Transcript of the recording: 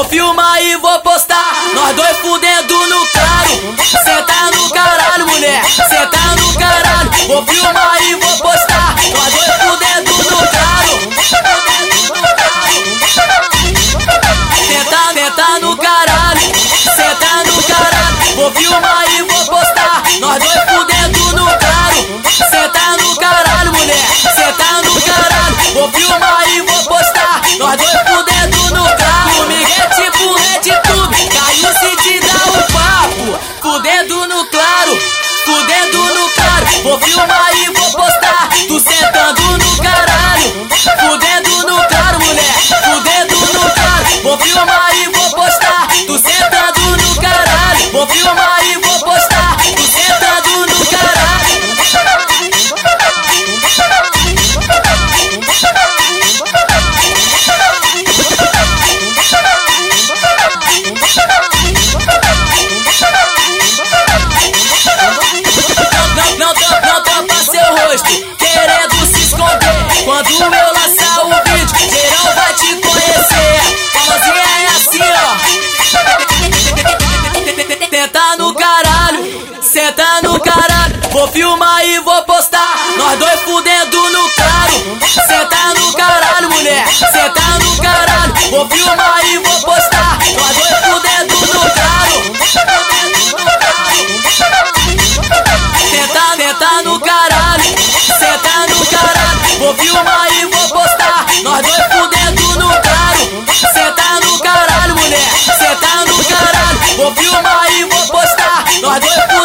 Vou filmar e vou postar. Nós dois fudendo no. Cê tá no caralho, mulher. Tá no caralho. Vou filmar Vou e vou postar. Senta no caralho. Vou filmar e vou postar. Nós dois fudendo no claro. Senta no caralho, mulher. Senta no caralho. Vou filmar e vou postar. Nós dois fudendo no claro. Senta, senta no caralho, senta no caralho. Vou filmar e vou postar. Nós dois fudendo no claro. Senta no caralho, mulher. Senta no caralho. Vou filmar e vou postar. Nós dois fudendo